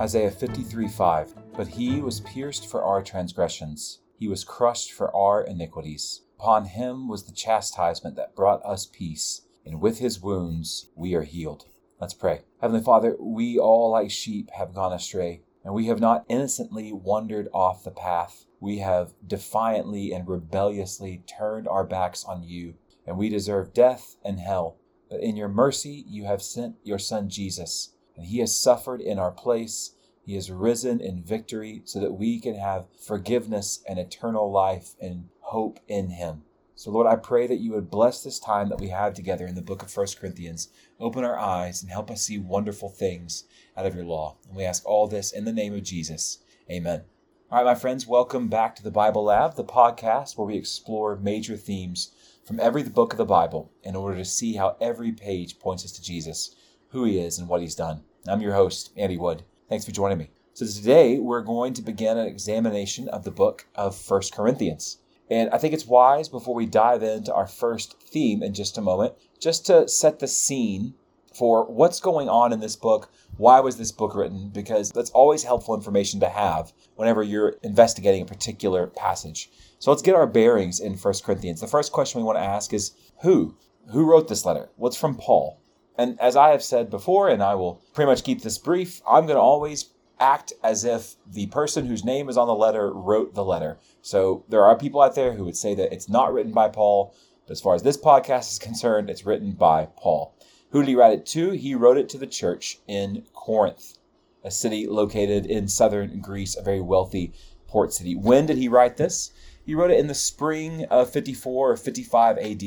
Isaiah 53 5. But he was pierced for our transgressions, he was crushed for our iniquities. Upon him was the chastisement that brought us peace, and with his wounds we are healed. Let's pray. Heavenly Father, we all like sheep have gone astray, and we have not innocently wandered off the path. We have defiantly and rebelliously turned our backs on you, and we deserve death and hell. But in your mercy, you have sent your Son Jesus, and he has suffered in our place. He has risen in victory so that we can have forgiveness and eternal life and hope in him. So, Lord, I pray that you would bless this time that we have together in the book of 1 Corinthians. Open our eyes and help us see wonderful things out of your law. And we ask all this in the name of Jesus. Amen. All right, my friends, welcome back to the Bible Lab, the podcast where we explore major themes from every book of the Bible in order to see how every page points us to Jesus, who he is, and what he's done. I'm your host, Andy Wood. Thanks for joining me. So today we're going to begin an examination of the book of First Corinthians. And I think it's wise before we dive into our first theme in just a moment, just to set the scene for what's going on in this book. Why was this book written? Because that's always helpful information to have whenever you're investigating a particular passage. So let's get our bearings in First Corinthians. The first question we want to ask is who? Who wrote this letter? What's from Paul? And as I have said before, and I will pretty much keep this brief, I'm going to always act as if the person whose name is on the letter wrote the letter. So there are people out there who would say that it's not written by Paul, but as far as this podcast is concerned, it's written by Paul. Who did he write it to? He wrote it to the church in Corinth, a city located in southern Greece, a very wealthy port city. When did he write this? He wrote it in the spring of 54 or 55 AD,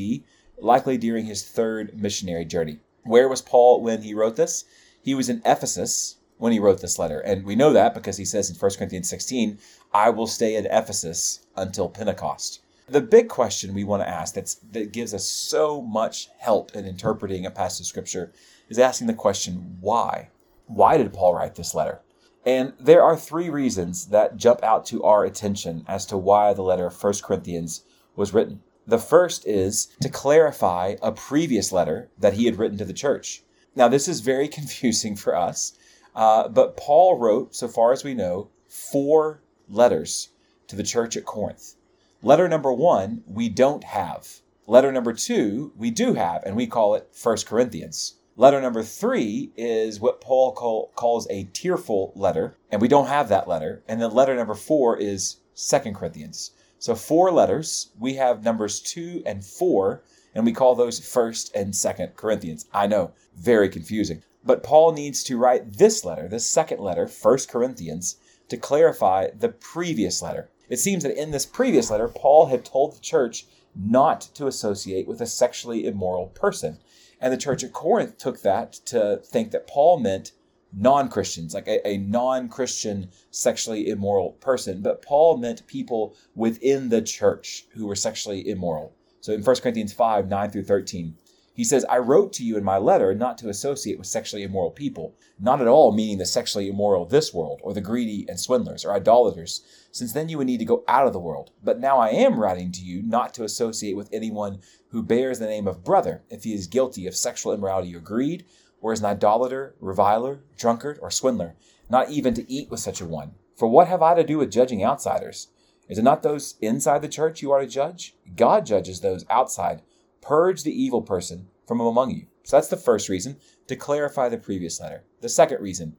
likely during his third missionary journey. Where was Paul when he wrote this? He was in Ephesus, when he wrote this letter. And we know that because he says in 1 Corinthians 16, I will stay in Ephesus until Pentecost. The big question we want to ask that gives us so much help in interpreting a passage of scripture is asking the question, why? Why did Paul write this letter? And there are three reasons that jump out to our attention as to why the letter of 1 Corinthians was written. The first is to clarify a previous letter that he had written to the church. Now, this is very confusing for us uh, but Paul wrote, so far as we know, four letters to the church at Corinth. Letter number one, we don't have. Letter number two, we do have, and we call it First Corinthians. Letter number three is what Paul call, calls a tearful letter, and we don't have that letter. And then letter number four is Second Corinthians. So four letters. We have numbers two and four, and we call those First and Second Corinthians. I know, very confusing. But Paul needs to write this letter, this second letter, 1 Corinthians, to clarify the previous letter. It seems that in this previous letter, Paul had told the church not to associate with a sexually immoral person. And the church at Corinth took that to think that Paul meant non Christians, like a, a non Christian sexually immoral person. But Paul meant people within the church who were sexually immoral. So in 1 Corinthians 5 9 through 13, he says, I wrote to you in my letter not to associate with sexually immoral people, not at all meaning the sexually immoral of this world, or the greedy and swindlers, or idolaters, since then you would need to go out of the world. But now I am writing to you not to associate with anyone who bears the name of brother, if he is guilty of sexual immorality or greed, or is an idolater, reviler, drunkard, or swindler, not even to eat with such a one. For what have I to do with judging outsiders? Is it not those inside the church you are to judge? God judges those outside. Purge the evil person from among you. So that's the first reason, to clarify the previous letter. The second reason,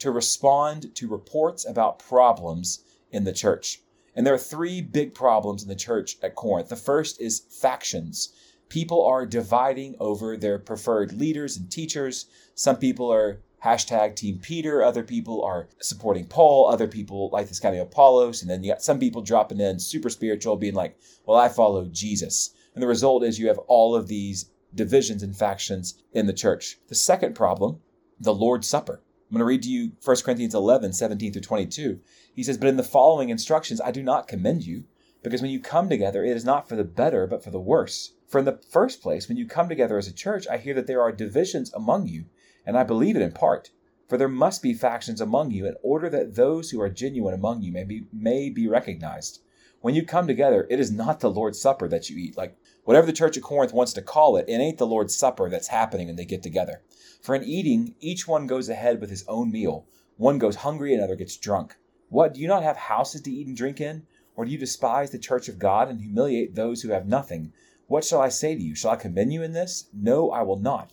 to respond to reports about problems in the church. And there are three big problems in the church at Corinth. The first is factions. People are dividing over their preferred leaders and teachers. Some people are hashtag Team Peter. Other people are supporting Paul. Other people like this guy named Apollos. And then you got some people dropping in super spiritual, being like, well, I follow Jesus. And the result is you have all of these divisions and factions in the church. The second problem, the Lord's Supper. I'm going to read to you 1 Corinthians 11, 17 through 22. He says, But in the following instructions, I do not commend you, because when you come together, it is not for the better, but for the worse. For in the first place, when you come together as a church, I hear that there are divisions among you, and I believe it in part. For there must be factions among you, in order that those who are genuine among you may be, may be recognized. When you come together, it is not the Lord's Supper that you eat, like Whatever the church of Corinth wants to call it, it ain't the Lord's Supper that's happening when they get together. For in eating, each one goes ahead with his own meal, One goes hungry, another gets drunk. What, do you not have houses to eat and drink in? Or do you despise the church of God and humiliate those who have nothing? What shall I say to you? Shall I commend you in this? No, I will not.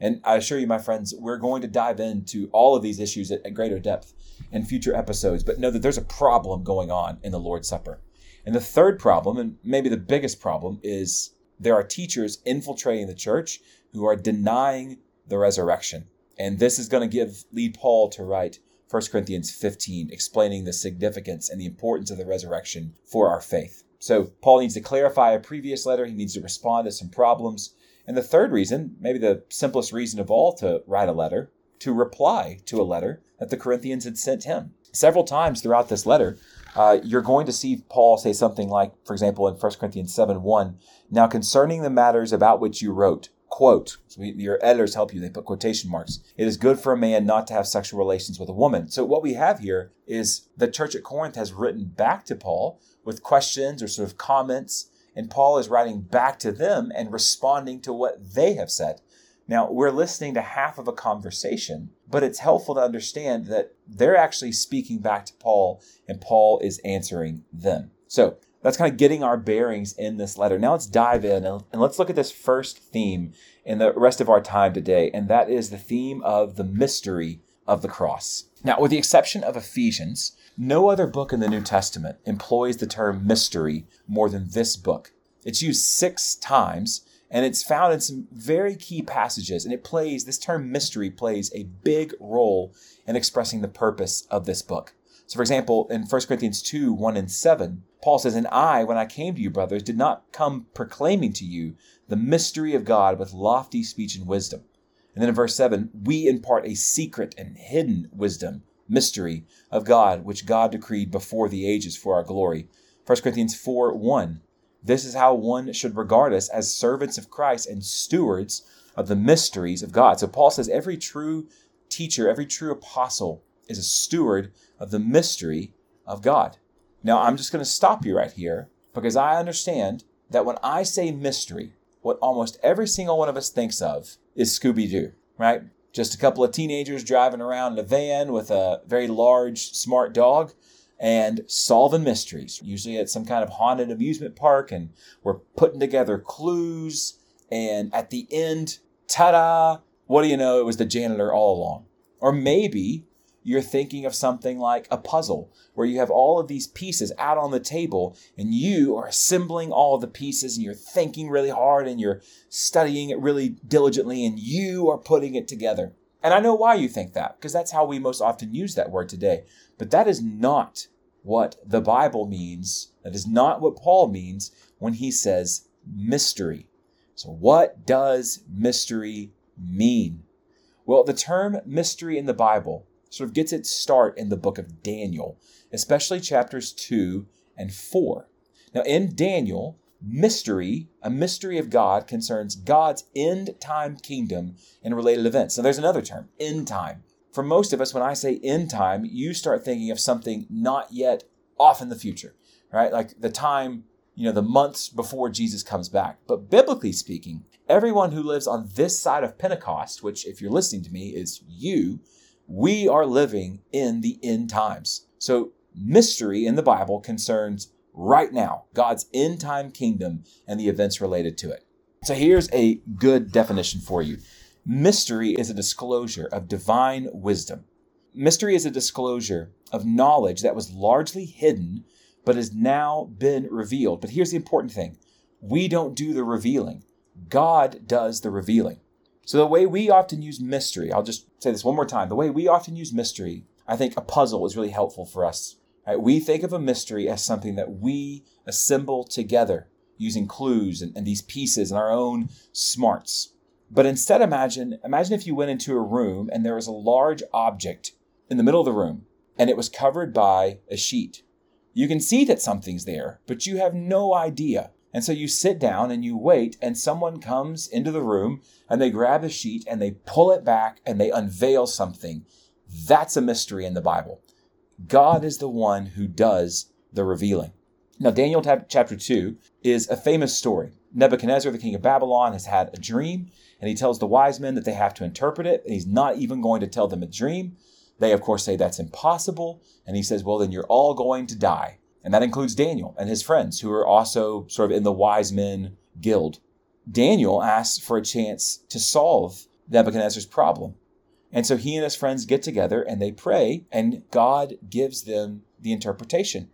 And I assure you, my friends, we're going to dive into all of these issues at, at greater depth in future episodes, but know that there's a problem going on in the Lord's Supper. And the third problem, and maybe the biggest problem, is there are teachers infiltrating the church who are denying the resurrection. And this is going to give lead Paul to write 1 Corinthians 15, explaining the significance and the importance of the resurrection for our faith. So Paul needs to clarify a previous letter. He needs to respond to some problems. And the third reason, maybe the simplest reason of all to write a letter, to reply to a letter that the Corinthians had sent him. Several times throughout this letter, uh, you're going to see Paul say something like, for example, in 1 Corinthians 7 1, now concerning the matters about which you wrote, quote, so your editors help you, they put quotation marks. It is good for a man not to have sexual relations with a woman. So what we have here is the church at Corinth has written back to Paul with questions or sort of comments, and Paul is writing back to them and responding to what they have said. Now, we're listening to half of a conversation, but it's helpful to understand that they're actually speaking back to Paul and Paul is answering them. So that's kind of getting our bearings in this letter. Now let's dive in and, let's look at this first theme in the rest of our time today, and that is the theme of the mystery of the cross. Now, with the exception of Ephesians, no other book in the New Testament employs the term mystery more than this book. It's used six times and it's found in some very key passages and it plays this term mystery plays a big role in expressing the purpose of this book so for example in 1 corinthians 2 1 and 7 paul says and i when i came to you brothers did not come proclaiming to you the mystery of god with lofty speech and wisdom and then in verse 7 we impart a secret and hidden wisdom mystery of god which god decreed before the ages for our glory 1 corinthians 4 1 this is how one should regard us as servants of Christ and stewards of the mysteries of God. So Paul says every true teacher, every true apostle is a steward of the mystery of God. Now, I'm just going to stop you right here because I understand that when I say mystery, what almost every single one of us thinks of is Scooby Doo, right? Just a couple of teenagers driving around in a van with a very large, smart dog and solving mysteries. Usually at some kind of haunted amusement park, and we're putting together clues. And at the end, ta da! What do you know? It was the janitor all along. Or maybe you're thinking of something like a puzzle where you have all of these pieces out on the table and you are assembling all the pieces and you're thinking really hard and you're studying it really diligently and you are putting it together. And I know why you think that, because that's how we most often use that word today. But that is not what the Bible means. That is not what Paul means when he says mystery. So, what does mystery mean? Well, the term mystery in the Bible sort of gets its start in the book of Daniel, especially chapters 2 and 4. Now, in Daniel, mystery, a mystery of God, concerns God's end time kingdom and related events. So, there's another term, end time for most of us, when I say end time, you start thinking of something not yet off in the future, right? Like the time, you know, the months before Jesus comes back. But biblically speaking, everyone who lives on this side of Pentecost, which, if you're listening to me, is you, we are living in the end times. So, mystery in the Bible concerns right now God's end time kingdom and the events related to it. So, here's a good definition for you Mystery is a disclosure of divine wisdom. Mystery is a disclosure of knowledge that was largely hidden but has now been revealed. But here's the important thing we don't do the revealing, God does the revealing. So, the way we often use mystery, I'll just say this one more time the way we often use mystery, I think a puzzle is really helpful for us. Right? We think of a mystery as something that we assemble together using clues and, and these pieces and our own smarts. But instead, imagine imagine if you went into a room and there was a large object in the middle of the room and it was covered by a sheet. You can see that something's there, but you have no idea. And so you sit down and you wait, and someone comes into the room and they grab a sheet and they pull it back and they unveil something. That's a mystery in the Bible. God is the one who does the revealing. Now, Daniel chapter 2 is a famous story. Nebuchadnezzar, the king of Babylon, has had a dream and he tells the wise men that they have to interpret it, and he's not even going to tell them a dream. They, of course, say that's impossible. And he says, well, then you're all going to die. And that includes Daniel and his friends, who are also sort of in the wise men guild. Daniel asks for a chance to solve Nebuchadnezzar's problem. And so he and his friends get together and they pray, and God gives them the interpretation.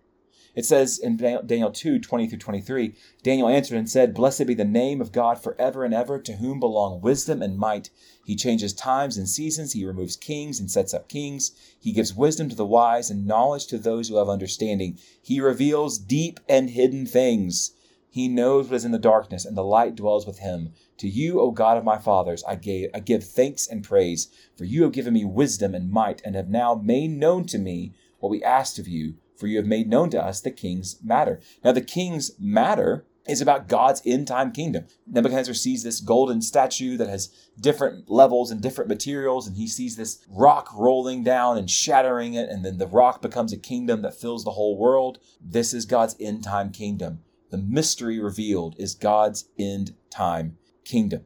It says in Daniel 2 20 through 23, Daniel answered and said, Blessed be the name of God forever and ever, to whom belong wisdom and might. He changes times and seasons, he removes kings and sets up kings. He gives wisdom to the wise and knowledge to those who have understanding. He reveals deep and hidden things. He knows what is in the darkness, and the light dwells with him. To you, O God of my fathers, I, gave, I give thanks and praise, for you have given me wisdom and might, and have now made known to me what we asked of you for you have made known to us the king's matter. Now, the king's matter is about God's end time kingdom. Nebuchadnezzar sees this golden statue that has different levels and different materials, and he sees this rock rolling down and shattering it, and then the rock becomes a kingdom that fills the whole world. This is God's end time kingdom. The mystery revealed is God's end time kingdom.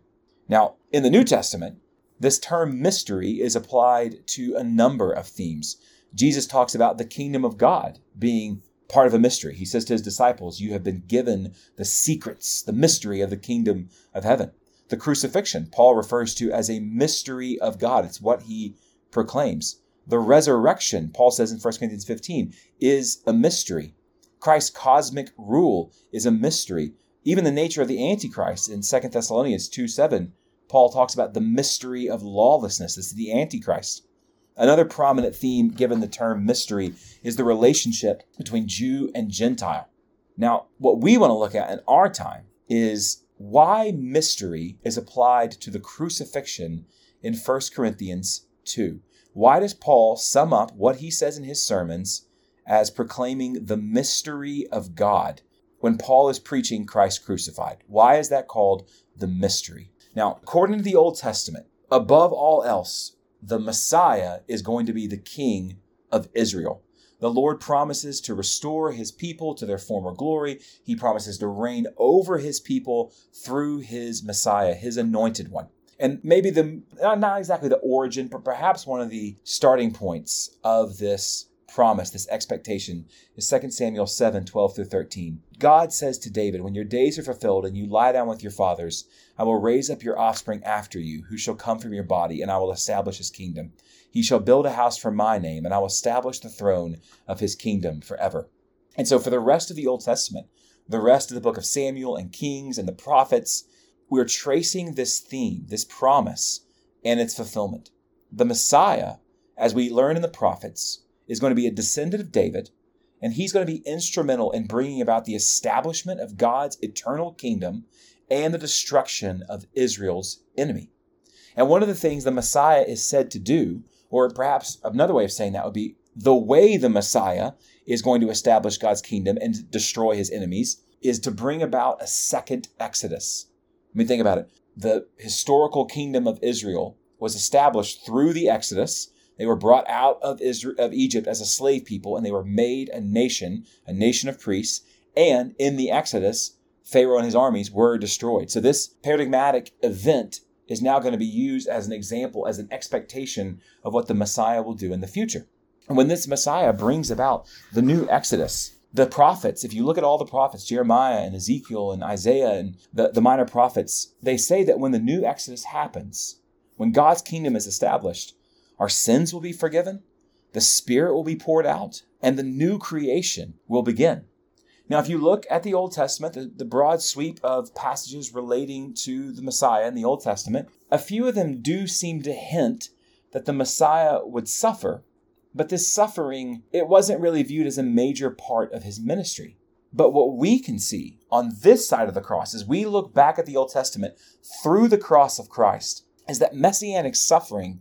Now, in the New Testament, this term mystery is applied to a number of themes. Jesus talks about the kingdom of God being part of a mystery. He says to his disciples, You have been given the secrets, the mystery of the kingdom of heaven. The crucifixion, Paul refers to as a mystery of God. It's what he proclaims. The resurrection, Paul says in 1 Corinthians 15, is a mystery. Christ's cosmic rule is a mystery. Even the nature of the Antichrist in 2 Thessalonians 2 7, Paul talks about the mystery of lawlessness. This is the Antichrist. Another prominent theme given the term mystery is the relationship between Jew and Gentile. Now, what we want to look at in our time is why mystery is applied to the crucifixion in 1 Corinthians 2. Why does Paul sum up what he says in his sermons as proclaiming the mystery of God when Paul is preaching Christ crucified? Why is that called the mystery? Now, according to the Old Testament, above all else, the Messiah is going to be the king of Israel. The Lord promises to restore his people to their former glory. He promises to reign over his people through his Messiah, his anointed one. And maybe the, not exactly the origin, but perhaps one of the starting points of this promise, this expectation, is 2 Samuel 7 12 through 13. God says to David, When your days are fulfilled and you lie down with your fathers, I will raise up your offspring after you, who shall come from your body, and I will establish his kingdom. He shall build a house for my name, and I will establish the throne of his kingdom forever. And so, for the rest of the Old Testament, the rest of the book of Samuel and Kings and the prophets, we're tracing this theme, this promise, and its fulfillment. The Messiah, as we learn in the prophets, is going to be a descendant of David, and he's going to be instrumental in bringing about the establishment of God's eternal kingdom and the destruction of Israel's enemy. And one of the things the Messiah is said to do, or perhaps another way of saying that would be the way the Messiah is going to establish God's kingdom and destroy his enemies, is to bring about a second Exodus. I mean, think about it. The historical kingdom of Israel was established through the Exodus, they were brought out of, Israel, of Egypt as a slave people, and they were made a nation, a nation of priests. And in the Exodus, Pharaoh and his armies were destroyed. So this paradigmatic event is now going to be used as an example, as an expectation of what the Messiah will do in the future. And when this Messiah brings about the new Exodus, the prophets, if you look at all the prophets, Jeremiah and Ezekiel and Isaiah and the, the minor prophets, they say that when the new Exodus happens, when God's kingdom is established, our sins will be forgiven, the Spirit will be poured out, and the new creation will begin. Now, if you look at the Old Testament, the, the, broad sweep of passages relating to the Messiah in the Old Testament, a few of them do seem to hint that the Messiah would suffer, but this suffering, it wasn't really viewed as a major part of his ministry. But what we can see on this side of the cross, as we look back at the Old Testament through the cross of Christ, is that messianic suffering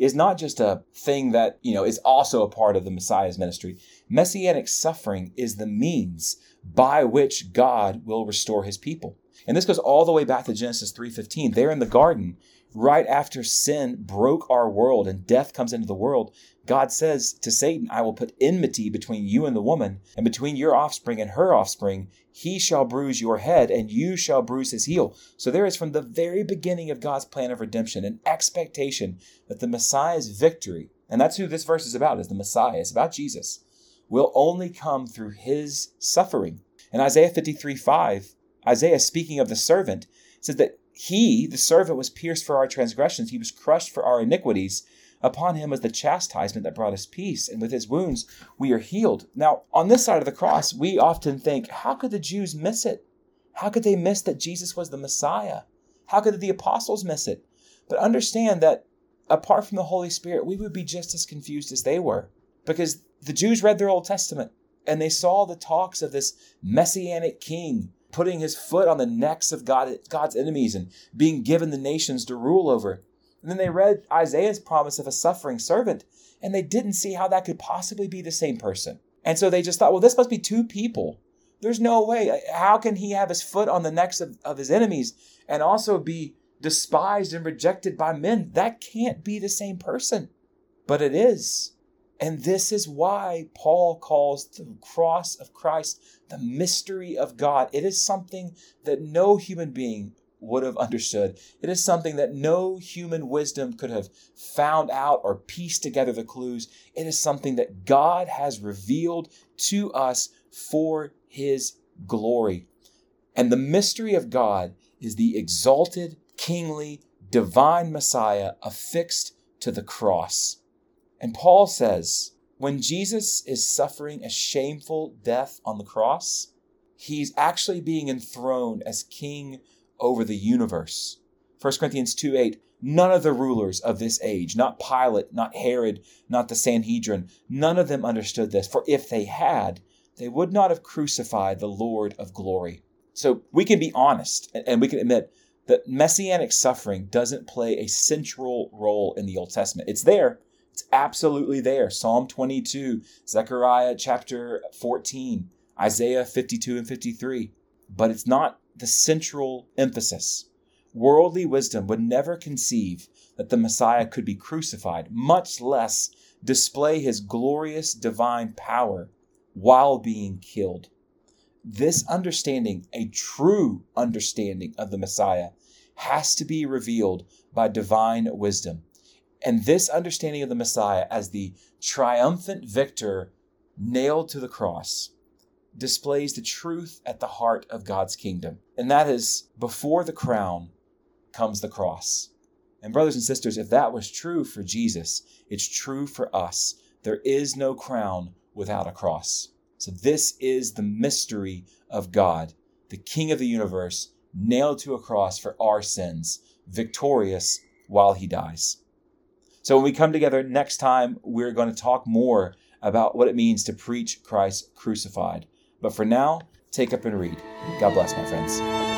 is not just a thing that, you know, is also a part of the Messiah's ministry. Messianic suffering is the means by which God will restore his people. And this goes all the way back to Genesis 3:15. There in the garden, right after sin broke our world and death comes into the world, God says to Satan, I will put enmity between you and the woman, and between your offspring and her offspring. He shall bruise your head, and you shall bruise his heel. So there is from the very beginning of God's plan of redemption an expectation that the Messiah's victory and that's who this verse is about, is the Messiah. It's about Jesus, will only come through his suffering. In Isaiah 53 5, Isaiah, speaking of the servant, says that he, the servant, was pierced for our transgressions, he was crushed for our iniquities. Upon him was the chastisement that brought us peace, and with his wounds we are healed. Now, on this side of the cross, we often think, how could the Jews miss it? How could they miss that Jesus was the Messiah? How could the apostles miss it? But understand that apart from the Holy Spirit, we would be just as confused as they were. Because the Jews read their Old Testament and they saw the talks of this messianic king putting his foot on the necks of God, God's enemies and being given the nations to rule over. And then they read Isaiah's promise of a suffering servant, and they didn't see how that could possibly be the same person. And so they just thought, well, this must be two people. There's no way. How can he have his foot on the necks of, of his enemies and also be despised and rejected by men? That can't be the same person. But it is. And this is why Paul calls the cross of Christ the mystery of God. It is something that no human being would have understood. It is something that no human wisdom could have found out or pieced together the clues. It is something that God has revealed to us for his glory. And the mystery of God is the exalted, kingly, divine Messiah affixed to the cross. And Paul says, when Jesus is suffering a shameful death on the cross, he's actually being enthroned as king over the universe. 1 Corinthians 2 8, none of the rulers of this age, not Pilate, not Herod, not the Sanhedrin, none of them understood this. For if they had, they would not have crucified the Lord of glory. So we can be honest and we can admit that messianic suffering doesn't play a central role in the Old Testament. It's there, it's absolutely there. Psalm 22, Zechariah chapter 14, Isaiah 52 and 53. But it's not the central emphasis. Worldly wisdom would never conceive that the Messiah could be crucified, much less display his glorious divine power while being killed. This understanding, a true understanding of the Messiah, has to be revealed by divine wisdom. And this understanding of the Messiah as the triumphant victor nailed to the cross displays the truth at the heart of God's kingdom. And that is before the crown comes the cross. And, brothers and sisters, if that was true for Jesus, it's true for us. There is no crown without a cross. So, this is the mystery of God, the King of the universe, nailed to a cross for our sins, victorious while he dies. So, when we come together next time, we're going to talk more about what it means to preach Christ crucified. But for now, take up and read. God bless, my friends.